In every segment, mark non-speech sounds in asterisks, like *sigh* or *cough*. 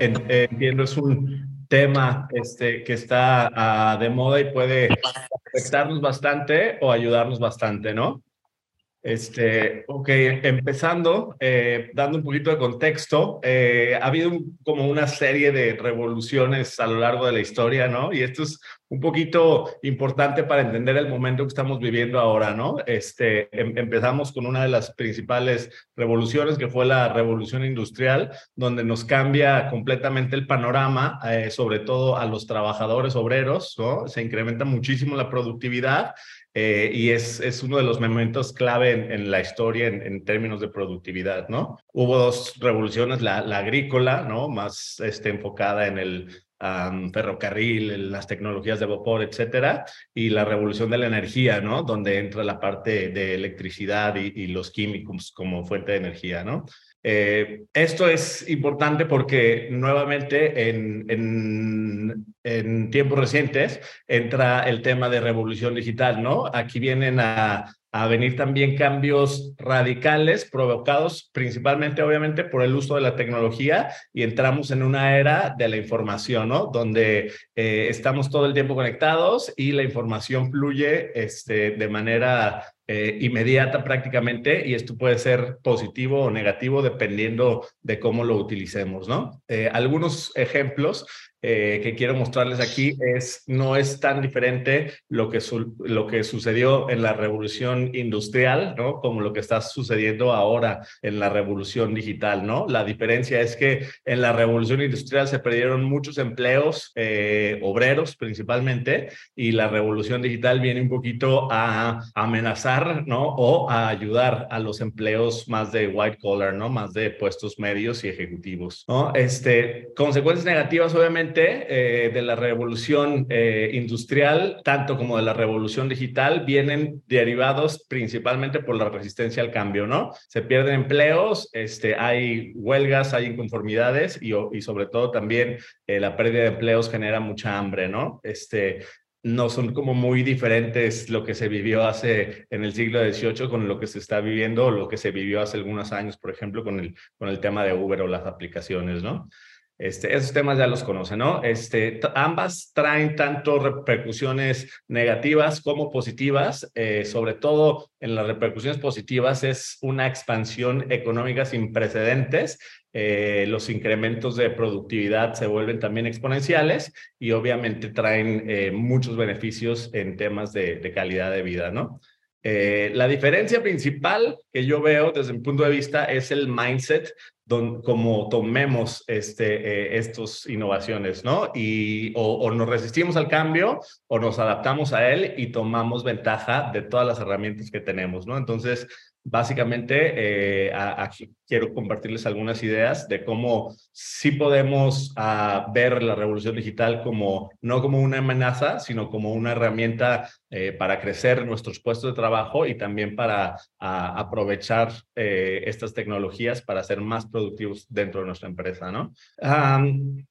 entiendo, es un tema este, que está ah, de moda y puede afectarnos bastante o ayudarnos bastante, ¿no? Este, ok, empezando, eh, dando un poquito de contexto, eh, ha habido como una serie de revoluciones a lo largo de la historia, ¿no? Y esto es un poquito importante para entender el momento que estamos viviendo ahora, ¿no? Este, em, empezamos con una de las principales revoluciones, que fue la revolución industrial, donde nos cambia completamente el panorama, eh, sobre todo a los trabajadores obreros, ¿no? Se incrementa muchísimo la productividad eh, y es, es uno de los momentos clave en, la historia en, términos de productividad, ¿no? Hubo dos revoluciones, la, la agrícola, ¿no? Más este, enfocada en el ferrocarril, las tecnologías de vapor, etcétera, y la revolución de la energía, ¿no? Donde entra la parte de electricidad y, y los químicos como fuente de energía, ¿no? Eh, esto es importante porque nuevamente en, en, en, tiempos recientes entra el tema de revolución digital, ¿no? Aquí vienen a, a venir también cambios radicales provocados principalmente, obviamente, por el uso de la tecnología y entramos en una era de la información, ¿no? Donde eh, estamos todo el tiempo conectados y la información fluye este, de manera eh, inmediata prácticamente y esto puede ser positivo o negativo dependiendo de cómo lo utilicemos, ¿no? Eh, algunos ejemplos eh, que quiero mostrarles aquí es, no es tan diferente lo que, lo que sucedió en la revolución industrial, ¿no? Como lo que está sucediendo ahora en la revolución digital, ¿no? La diferencia es que en la revolución industrial se perdieron muchos empleos eh, obreros principalmente y la revolución digital viene un poquito a amenazar, ¿no? O a ayudar a los empleos más de white collar, ¿no? Más de puestos medios y ejecutivos, ¿no? Este, consecuencias negativas, obviamente, eh, de la revolución eh, industrial, tanto como de la revolución digital, vienen derivados principalmente por la resistencia al cambio, ¿no? Se pierden empleos, este, hay huelgas, hay inconformidades y, y sobre todo también eh, la pérdida de empleos genera mucha hambre, ¿no? Este, no son como muy diferentes lo que se vivió hace en el siglo XVIII con lo que se está viviendo o lo que se vivió hace algunos años, por ejemplo, con el, con el tema de Uber o las aplicaciones, ¿no? Este, esos temas ya los conocen, ¿no? Este, ambas traen tanto repercusiones negativas como positivas, eh, sobre todo en las repercusiones positivas es una expansión económica sin precedentes, eh, los incrementos de productividad se vuelven también exponenciales y obviamente traen eh, muchos beneficios en temas de, calidad de vida, ¿no? La diferencia principal que yo veo desde mi punto de vista es el mindset, don, como tomemos este, eh, estas innovaciones, ¿no? Y o, nos resistimos al cambio o nos adaptamos a él y tomamos ventaja de todas las herramientas que tenemos, ¿no? Entonces, básicamente, eh, quiero compartirles algunas ideas de cómo sí podemos ah, ver la revolución digital como no como una amenaza, sino como una herramienta eh, para crecer nuestros puestos de trabajo y también para ah, aprovechar eh, estas tecnologías para ser más productivos dentro de nuestra empresa, ¿no?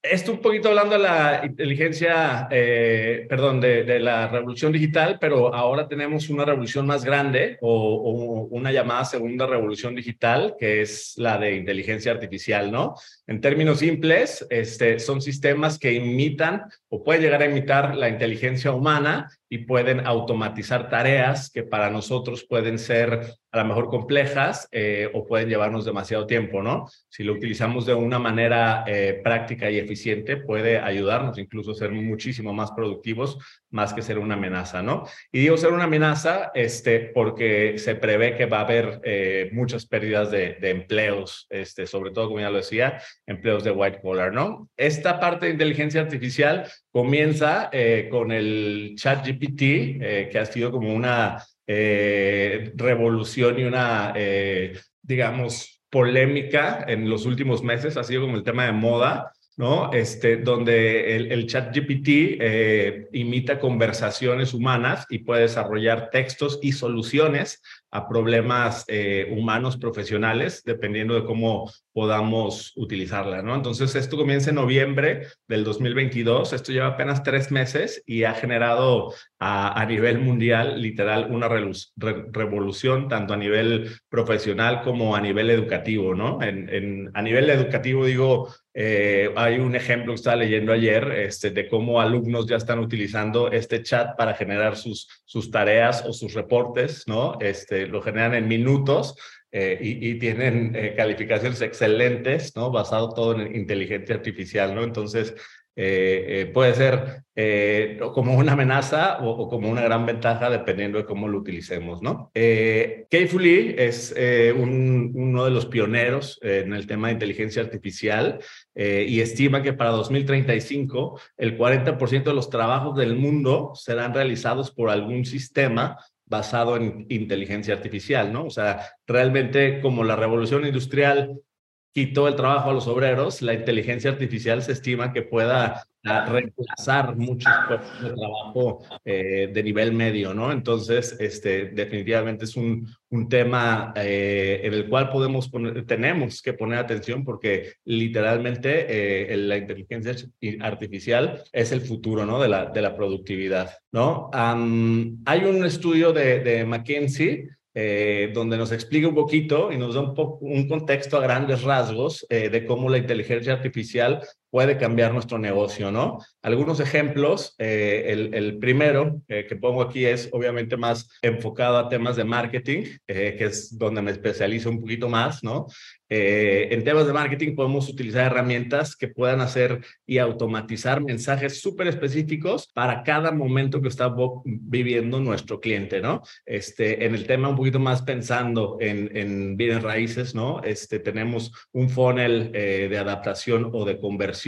esto un poquito hablando de la inteligencia, perdón, de, la revolución digital, pero ahora tenemos una revolución más grande o una llamada segunda revolución digital, que es la de inteligencia artificial, ¿no? En términos simples, este, son sistemas que imitan o pueden llegar a imitar la inteligencia humana y pueden automatizar tareas que para nosotros pueden ser a lo mejor complejas eh, o pueden llevarnos demasiado tiempo, ¿no? Si lo utilizamos de una manera eh, práctica y eficiente, puede ayudarnos incluso a ser muchísimo más productivos, más que ser una amenaza, ¿no? Y digo ser una amenaza este, porque se prevé que va a haber eh, muchas pérdidas de, de, empleos, este, sobre todo, como ya lo decía, empleos de white collar, ¿no? Esta parte de inteligencia artificial comienza con el chat GPT, que ha sido como una eh, revolución y una, eh, digamos, polémica en los últimos meses, ha sido como el tema de moda, ¿no? Este, donde el, el chat GPT eh, imita conversaciones humanas y puede desarrollar textos y soluciones a problemas humanos profesionales, dependiendo de cómo podamos utilizarla, ¿no? Entonces, esto comienza en noviembre del 2022, esto lleva apenas tres meses y ha generado a, nivel mundial, literal, una revolución, tanto a nivel profesional como a nivel educativo, ¿no? En, en, a nivel educativo, digo, eh, hay un ejemplo que estaba leyendo ayer este, de cómo alumnos ya están utilizando este chat para generar sus, sus tareas o sus reportes, ¿no? Este, lo generan en minutos eh, y, tienen eh, calificaciones excelentes, ¿no? Basado todo en inteligencia artificial, ¿no? Entonces, eh, eh, puede ser eh, como una amenaza o, como una gran ventaja dependiendo de cómo lo utilicemos, ¿no? Eh, Lee es uno de los pioneros en el tema de inteligencia artificial y estima que para 2035 el 40% de los trabajos del mundo serán realizados por algún sistema basado en inteligencia artificial, ¿no? O sea, realmente como la revolución industrial quitó el trabajo a los obreros, la inteligencia artificial se estima que pueda ah, reemplazar muchos puestos de trabajo eh, de nivel medio, ¿no? Entonces, este, definitivamente es un, un tema eh, en el cual podemos poner, tenemos que poner atención porque literalmente eh, la inteligencia artificial es el futuro, ¿no? De la, de la productividad, ¿no? hay un estudio de, de McKinsey eh, donde nos explica un poquito y nos da un, un contexto a grandes rasgos de cómo la inteligencia artificial puede cambiar nuestro negocio, ¿no? Algunos ejemplos, eh, el, el, primero que pongo aquí es obviamente más enfocado a temas de marketing, que es donde me especializo un poquito más, ¿no? Eh, en temas de marketing podemos utilizar herramientas que puedan hacer y automatizar mensajes súper específicos para cada momento que está viviendo nuestro cliente, ¿no? Este, en el tema un poquito más pensando en, en bienes raíces, ¿no? Este, tenemos un funnel eh, de adaptación o de conversión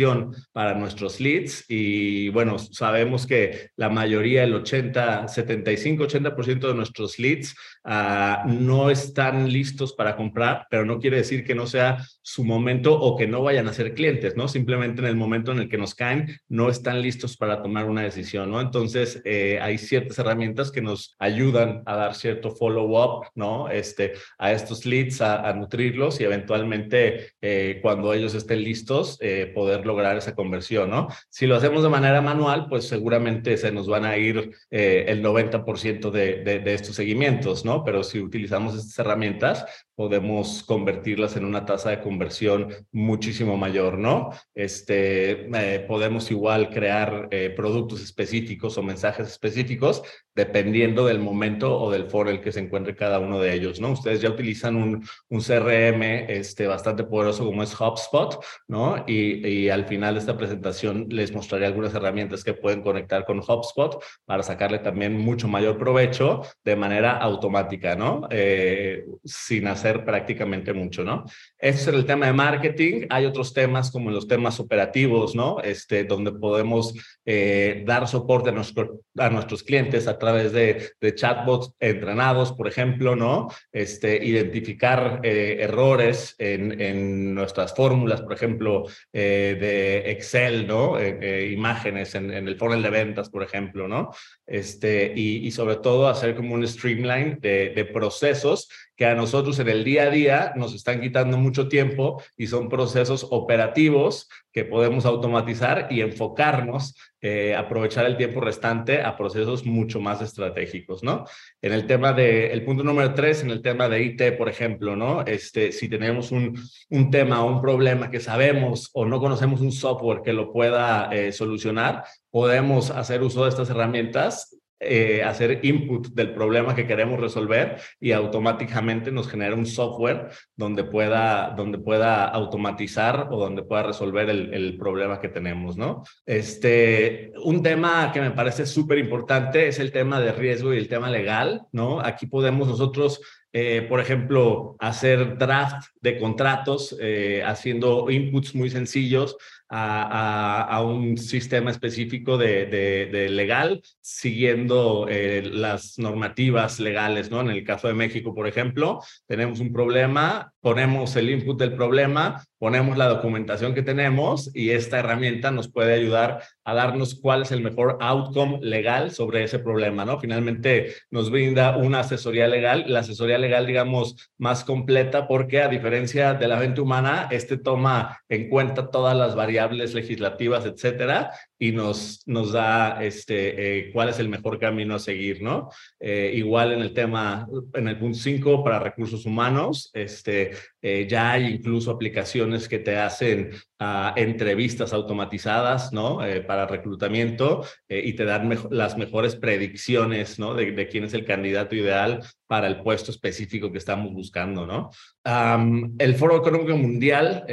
para nuestros leads y bueno, sabemos que la mayoría, el 80, 75, 80% de nuestros leads uh, no están listos para comprar, pero no quiere decir que que no sea su momento o que no vayan a ser clientes, ¿no? Simplemente en el momento en el que nos caen, no están listos para tomar una decisión, ¿no? Entonces, eh, hay ciertas herramientas que nos ayudan a dar cierto follow-up, ¿no? Este, a estos leads, a, nutrirlos y eventualmente eh, cuando ellos estén listos, eh, poder lograr esa conversión, ¿no? Si lo hacemos de manera manual, pues seguramente se nos van a ir el 90% de, estos seguimientos, ¿no? Pero si utilizamos estas herramientas, podemos convertirlas en una tasa de conversión muchísimo mayor, ¿no? Este, eh, podemos igual crear eh, productos específicos o mensajes específicos dependiendo del momento o del foro en el que se encuentre cada uno de ellos, ¿no? Ustedes ya utilizan un, un CRM este, bastante poderoso como es HubSpot, ¿no? Y, al final de esta presentación les mostraré algunas herramientas que pueden conectar con HubSpot para sacarle también mucho mayor provecho de manera automática, ¿no? Eh, sin hacer prácticamente mucho, ¿no? Ese es el tema de marketing. Hay otros temas como los temas operativos, ¿no? Este, donde podemos eh, dar soporte a, nuestro, a nuestros clientes a través de, de, chatbots entrenados, por ejemplo, ¿no? Este, identificar eh, errores en, en, nuestras fórmulas, por ejemplo, eh, de Excel, ¿no? imágenes en, el funnel de ventas, por ejemplo, ¿no? Este, y, sobre todo hacer como un streamline de procesos que a nosotros en el día a día nos están quitando mucho tiempo y son procesos operativos que podemos automatizar y enfocarnos, eh, aprovechar el tiempo restante a procesos mucho más estratégicos, ¿no? En el tema de, el punto número tres, en el tema de IT, por ejemplo, ¿no? Este, si tenemos un, un tema o un problema que sabemos o no conocemos un software que lo pueda eh, solucionar, podemos hacer uso de estas herramientas eh, hacer input del problema que queremos resolver y automáticamente nos genera un software donde pueda, donde pueda automatizar o donde pueda resolver el, problema que tenemos, ¿no? Este, un tema que me parece súper importante es el tema de riesgo y el tema legal, ¿no? Aquí podemos nosotros eh, por ejemplo, hacer draft de contratos, eh, haciendo inputs muy sencillos a, un sistema específico de legal, siguiendo eh, las normativas legales, ¿no? En el caso de México, por ejemplo, tenemos un problema, ponemos el input del problema, ponemos la documentación que tenemos y esta herramienta nos puede ayudar a darnos cuál es el mejor outcome legal sobre ese problema, ¿no? Finalmente nos brinda una asesoría legal, la asesoría legal, digamos, más completa porque a diferencia de la mente humana, este toma en cuenta todas las variables legislativas, etcétera, y nos, nos da este, eh, cuál es el mejor camino a seguir, ¿no? Eh, igual en el tema, en el punto 5 para recursos humanos, este, eh, ya hay incluso aplicaciones que te hacen uh, entrevistas automatizadas, ¿no? para reclutamiento y te dan las mejores predicciones, ¿no? De, de, quién es el candidato ideal para el puesto específico que estamos buscando, ¿no? Um, el Foro Económico Mundial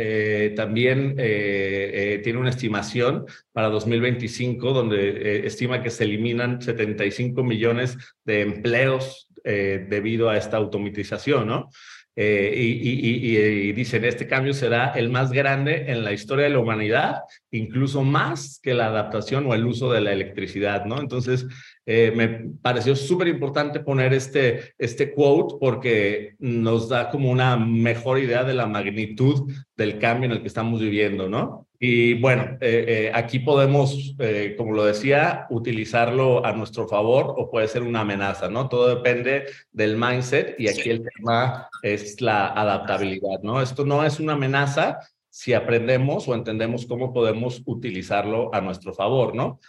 también tiene una estimación para 2025 donde estima que se eliminan 75 millones de empleos eh, debido a esta automatización, ¿no? Eh, y, dicen, este cambio será el más grande en la historia de la humanidad, incluso más que la adaptación o el uso de la electricidad, ¿no? Entonces, eh, me pareció súper importante poner este, este quote porque nos da como una mejor idea de la magnitud del cambio en el que estamos viviendo, ¿no? Y bueno, eh, eh, aquí podemos, eh, como lo decía, utilizarlo a nuestro favor o puede ser una amenaza, ¿no? Todo depende del mindset y aquí el tema es la adaptabilidad, ¿no? Esto no es una amenaza si aprendemos o entendemos cómo podemos utilizarlo a nuestro favor, ¿no?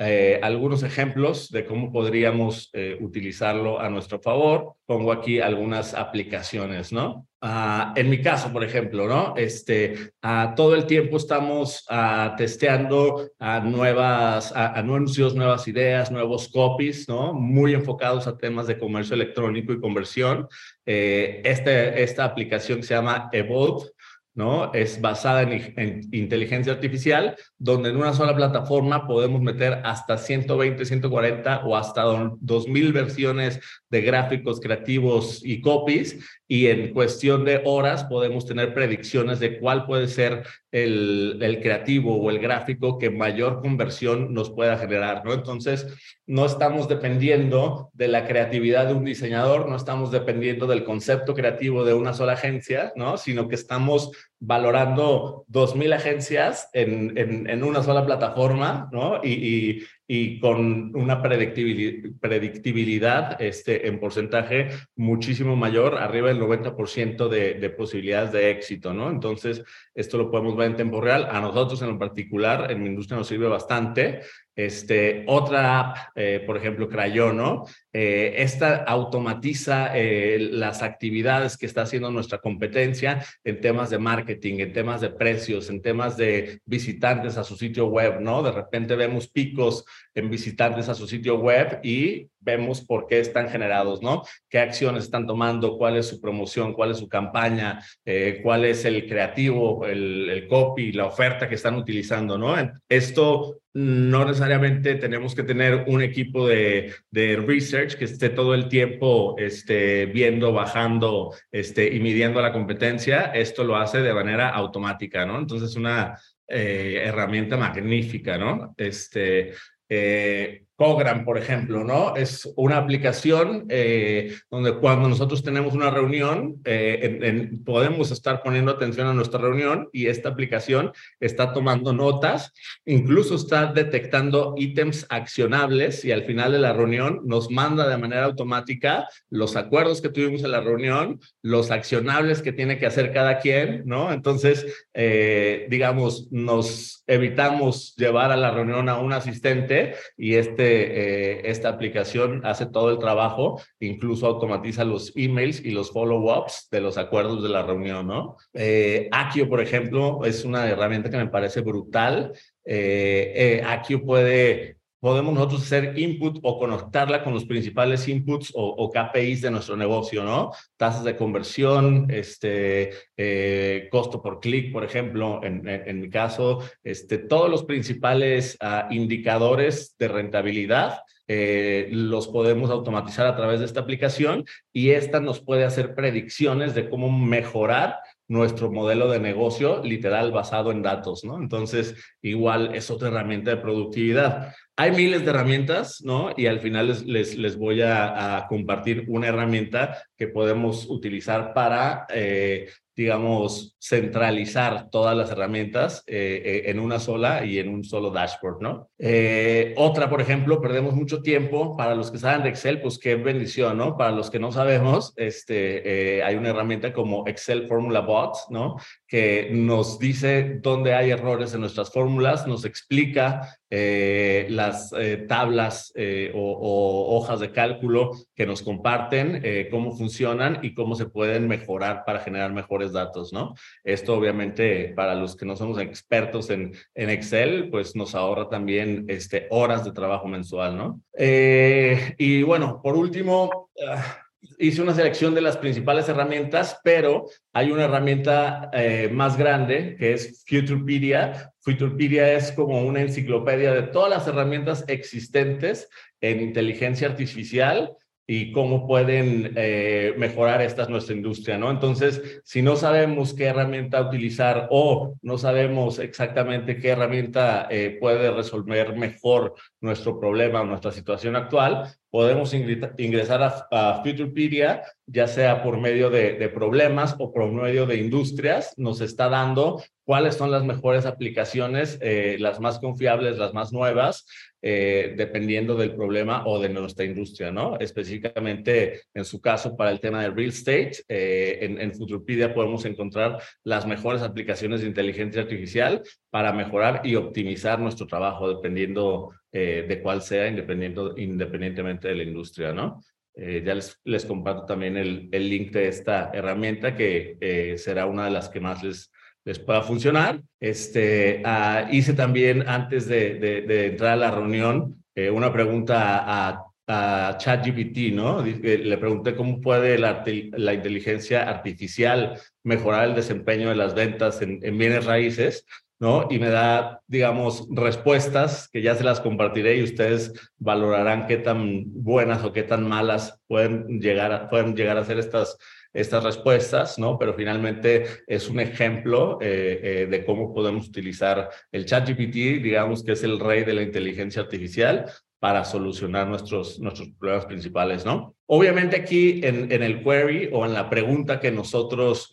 Eh, algunos ejemplos de cómo podríamos eh, utilizarlo a nuestro favor. Pongo aquí algunas aplicaciones, ¿no? Ah, en mi caso, por ejemplo, ¿no? Este, ah, todo el tiempo estamos ah, testeando nuevas anuncios, nuevas ideas, nuevos copies, ¿no? Muy enfocados a temas de comercio electrónico y conversión. Eh, este, esta aplicación se llama Evolve ¿no? Es basada en, inteligencia artificial, donde en una sola plataforma podemos meter hasta 120, 140 o hasta 2000 versiones de gráficos creativos y copies y en cuestión de horas podemos tener predicciones de cuál puede ser el, creativo o el gráfico que mayor conversión nos pueda generar, ¿no? Entonces, no estamos dependiendo de la creatividad de un diseñador, no estamos dependiendo del concepto creativo de una sola agencia, ¿no? Sino que estamos valorando 2.000 agencias en, en, una sola plataforma, ¿no? Y, y con una predictibilidad, este, en porcentaje muchísimo mayor, arriba del 90% de, de posibilidades de éxito, ¿no? Entonces, esto lo podemos ver en tiempo real. A nosotros en lo particular, en mi industria nos sirve bastante. Este, otra app, eh, por ejemplo, Crayono, eh, esta automatiza eh, las actividades que está haciendo nuestra competencia en temas de marketing, en temas de precios, en temas de visitantes a su sitio web, ¿no? De repente vemos picos en visitantes a su sitio web y vemos por qué están generados, ¿no? ¿Qué acciones están tomando? ¿Cuál es su promoción? ¿Cuál es su campaña? Eh, ¿Cuál es el creativo, el, el, copy, la oferta que están utilizando, ¿no? Esto no necesariamente tenemos que tener un equipo de, de research que esté todo el tiempo este, viendo, bajando este, y midiendo la competencia. Esto lo hace de manera automática, ¿no? Entonces, una eh, herramienta magnífica, ¿no? Este, eh, Cogram, por ejemplo, ¿no? Es una aplicación eh, donde cuando nosotros tenemos una reunión, eh, podemos estar poniendo atención a nuestra reunión y esta aplicación está tomando notas, incluso está detectando ítems accionables y al final de la reunión nos manda de manera automática los acuerdos que tuvimos en la reunión, los accionables que tiene que hacer cada quien, ¿no? Entonces, eh, digamos, nos evitamos llevar a la reunión a un asistente y este eh, esta aplicación hace todo el trabajo, incluso automatiza los emails y los follow-ups de los acuerdos de la reunión, ¿no? Eh, Akio, por ejemplo, es una herramienta que me parece brutal. Eh, eh Akio puede podemos nosotros hacer input o conectarla con los principales inputs o, KPIs de nuestro negocio, ¿no? Tasas de conversión, este, eh, costo por clic, por ejemplo, en, en, mi caso, este, todos los principales uh, indicadores de rentabilidad eh, los podemos automatizar a través de esta aplicación y esta nos puede hacer predicciones de cómo mejorar nuestro modelo de negocio literal basado en datos, ¿no? Entonces, igual es otra herramienta de productividad. Hay miles de herramientas, ¿no? Y al final les, les, voy a, a, compartir una herramienta que podemos utilizar para eh, digamos, centralizar todas las herramientas eh, eh, en una sola y en un solo dashboard, ¿no? Eh, otra, por ejemplo, perdemos mucho tiempo. Para los que saben de Excel, pues qué bendición, ¿no? Para los que no sabemos, este, hay una herramienta como Excel Formula Bots, ¿no? Que nos dice dónde hay errores en nuestras fórmulas, nos explica las tablas o, o, hojas de cálculo que nos comparten, cómo funcionan y cómo se pueden mejorar para generar mejores datos, ¿no? Esto obviamente para los que no somos expertos en, en Excel, pues nos ahorra también este, horas de trabajo mensual, ¿no? Eh, y bueno, por último, ah, hice una selección de las principales herramientas, pero hay una herramienta eh, más grande que es Futurepedia. Futurepedia es como una enciclopedia de todas las herramientas existentes en inteligencia artificial y cómo pueden eh, mejorar esta nuestra industria, ¿no? Entonces, si no sabemos qué herramienta utilizar o no sabemos exactamente qué herramienta eh, puede resolver mejor nuestro problema o nuestra situación actual, podemos ingresar a, a Futurepedia, ya sea por medio de, de, problemas o por medio de industrias, nos está dando cuáles son las mejores aplicaciones, eh, las más confiables, las más nuevas, eh, dependiendo del problema o de nuestra industria, ¿no? Específicamente, en su caso, para el tema de real estate, eh, en, en Futurepedia podemos encontrar las mejores aplicaciones de inteligencia artificial para mejorar y optimizar nuestro trabajo, dependiendo eh, de cuál sea, independientemente de la industria, ¿no? ya les, les comparto también el, el link de esta herramienta que será una de las que más les, les pueda funcionar. Este, uh, hice también, antes de, de, entrar a la reunión, eh, una pregunta a, a ChatGPT, ¿no? Le pregunté cómo puede la, la, inteligencia artificial mejorar el desempeño de las ventas en, en bienes raíces. ¿No? Y me da, digamos, respuestas que ya se las compartiré y ustedes valorarán qué tan buenas o qué tan malas pueden llegar a, pueden llegar a ser estas estas respuestas, ¿no? Pero finalmente es un ejemplo eh, eh, de cómo podemos utilizar el ChatGPT, digamos que es el rey de la inteligencia artificial, para solucionar nuestros, nuestros problemas principales, ¿no? Obviamente aquí en, en el query o en la pregunta que nosotros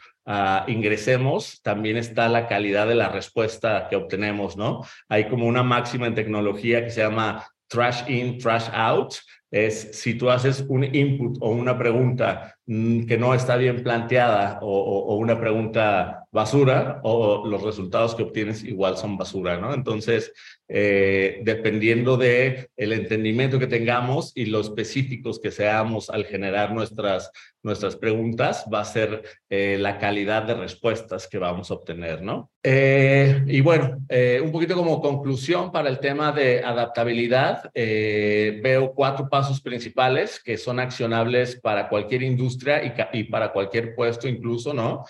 ingresemos, también está la calidad de la respuesta que obtenemos, ¿no? Hay como una máxima en tecnología que se llama trash in, trash out, es si tú haces un input o una pregunta mm, que no está bien planteada o, una pregunta basura o los resultados que obtienes igual son basura, ¿no? Entonces, eh, dependiendo de el entendimiento que tengamos y lo específicos que seamos al generar nuestras, nuestras preguntas, va a ser eh, la calidad de respuestas que vamos a obtener, ¿no? Eh, y bueno, eh, un poquito como conclusión para el tema de adaptabilidad, eh, veo cuatro pasos principales que son accionables para cualquier industria y, y para cualquier puesto incluso, ¿no?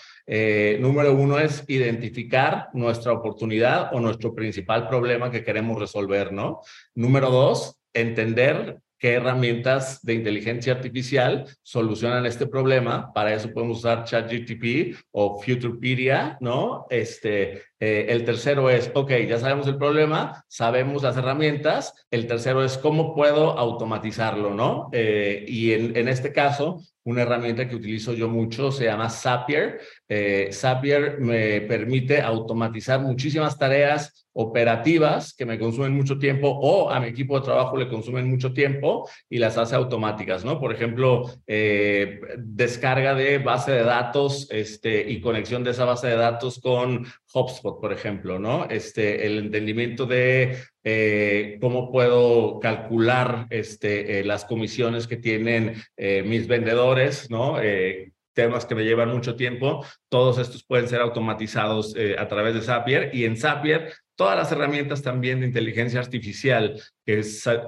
número uno es identificar nuestra oportunidad o nuestro principal problema que queremos resolver, ¿no? Número dos, entender qué herramientas de inteligencia artificial solucionan este problema. Para eso podemos usar ChatGTP o Futurepedia, ¿no? Este, eh, el tercero es, ok, ya sabemos el problema, sabemos las herramientas. El tercero es cómo puedo automatizarlo, ¿no? Eh, y en, este caso, una herramienta que utilizo yo mucho, se llama Zapier. Eh, Zapier me permite automatizar muchísimas tareas operativas que me consumen mucho tiempo o a mi equipo de trabajo le consumen mucho tiempo y las hace automáticas, ¿no? Por ejemplo, eh, descarga de base de datos este, y conexión de esa base de datos con HubSpot, por ejemplo, ¿no? Este, el entendimiento de eh, cómo puedo calcular este, eh, las comisiones que tienen eh, mis vendedores, ¿no? Eh, temas que me llevan mucho tiempo, todos estos pueden ser automatizados a través de Zapier y en Zapier todas las herramientas también de inteligencia artificial que,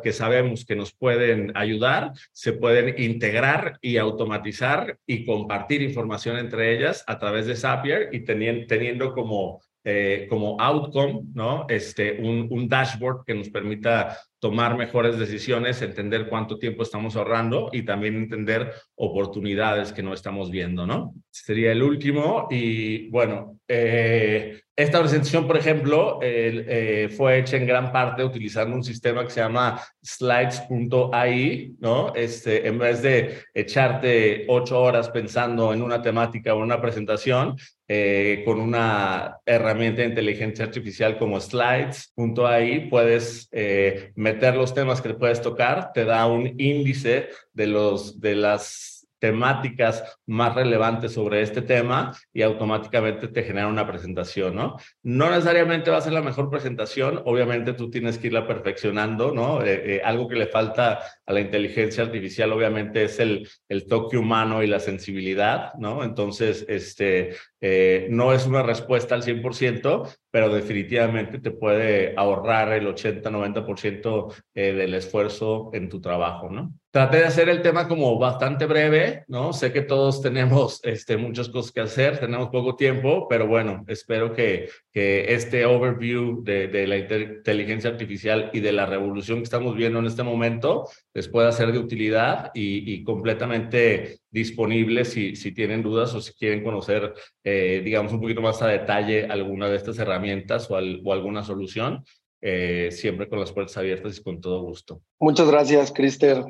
que sabemos que nos pueden ayudar, se pueden integrar y automatizar y compartir información entre ellas a través de Zapier y teniendo como eh, como outcome, ¿no? Este, un, un, dashboard que nos permita tomar mejores decisiones, entender cuánto tiempo estamos ahorrando y también entender oportunidades que no estamos viendo, ¿no? Sería el último y bueno, eh, esta presentación, por ejemplo, eh, fue hecha en gran parte utilizando un sistema que se llama slides.ai, ¿no? Este, en vez de echarte ocho horas pensando en una temática o una presentación, eh, con una herramienta de inteligencia artificial como slides.ai, puedes eh, meter los temas que puedes tocar, te da un índice de, los, de las temáticas más relevantes sobre este tema y automáticamente te genera una presentación, ¿no? No necesariamente va a ser la mejor presentación, obviamente tú tienes que irla perfeccionando, ¿no? Eh, eh, algo que le falta a la inteligencia artificial obviamente es el, el toque humano y la sensibilidad, ¿no? Entonces, este, eh, no es una respuesta al 100%, pero definitivamente te puede ahorrar el 80-90% del esfuerzo en tu trabajo, ¿no? Traté de hacer el tema como bastante breve, ¿no? Sé que todos tenemos este, muchas cosas que hacer, tenemos poco tiempo, pero bueno, espero que, que este overview de, de, la inteligencia artificial y de la revolución que estamos viendo en este momento les pueda ser de utilidad y, y completamente disponible si, si tienen dudas o si quieren conocer, eh, digamos, un poquito más a detalle alguna de estas herramientas o, al, o alguna solución. Eh, siempre con las puertas abiertas y con todo gusto. Muchas gracias, Crister.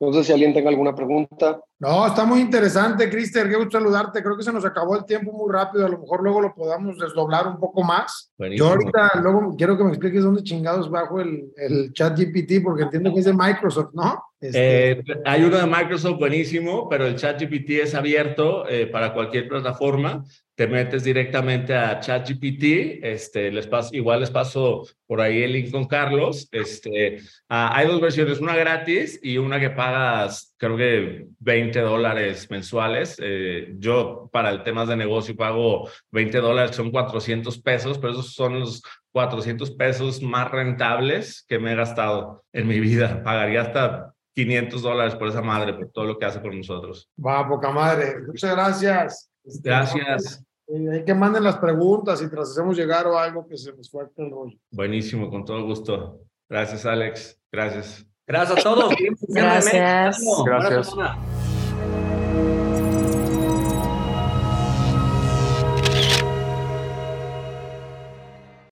No sé si alguien tenga alguna pregunta. No, está muy interesante, Crister. Qué gusto saludarte. Creo que se nos acabó el tiempo muy rápido. A lo mejor luego lo podamos desdoblar un poco más. Yo ahorita luego quiero que me expliques dónde chingados bajo el, el chat GPT, porque entiendo que es de Microsoft, ¿no? Este... Eh, hay uno de Microsoft buenísimo, pero el chat GPT es abierto eh, para cualquier plataforma te metes directamente a ChatGPT, este, les paso, igual les paso por ahí el link con Carlos. Este, ah, hay dos versiones, una gratis y una que pagas, creo que 20 dólares mensuales. Eh, yo para el temas de negocio pago 20 dólares, son 400 pesos, pero esos son los 400 pesos más rentables que me he gastado en mi vida. Pagaría hasta 500 dólares por esa madre, por todo lo que hace por nosotros. Va, poca madre. Muchas gracias. Gracias. hay que manden las preguntas y tras hacemos llegar o algo que se nos fuerte el rollo. Buenísimo, con todo gusto. Gracias, Alex. Gracias. Gracias a todos. *laughs* Gracias. Gracias.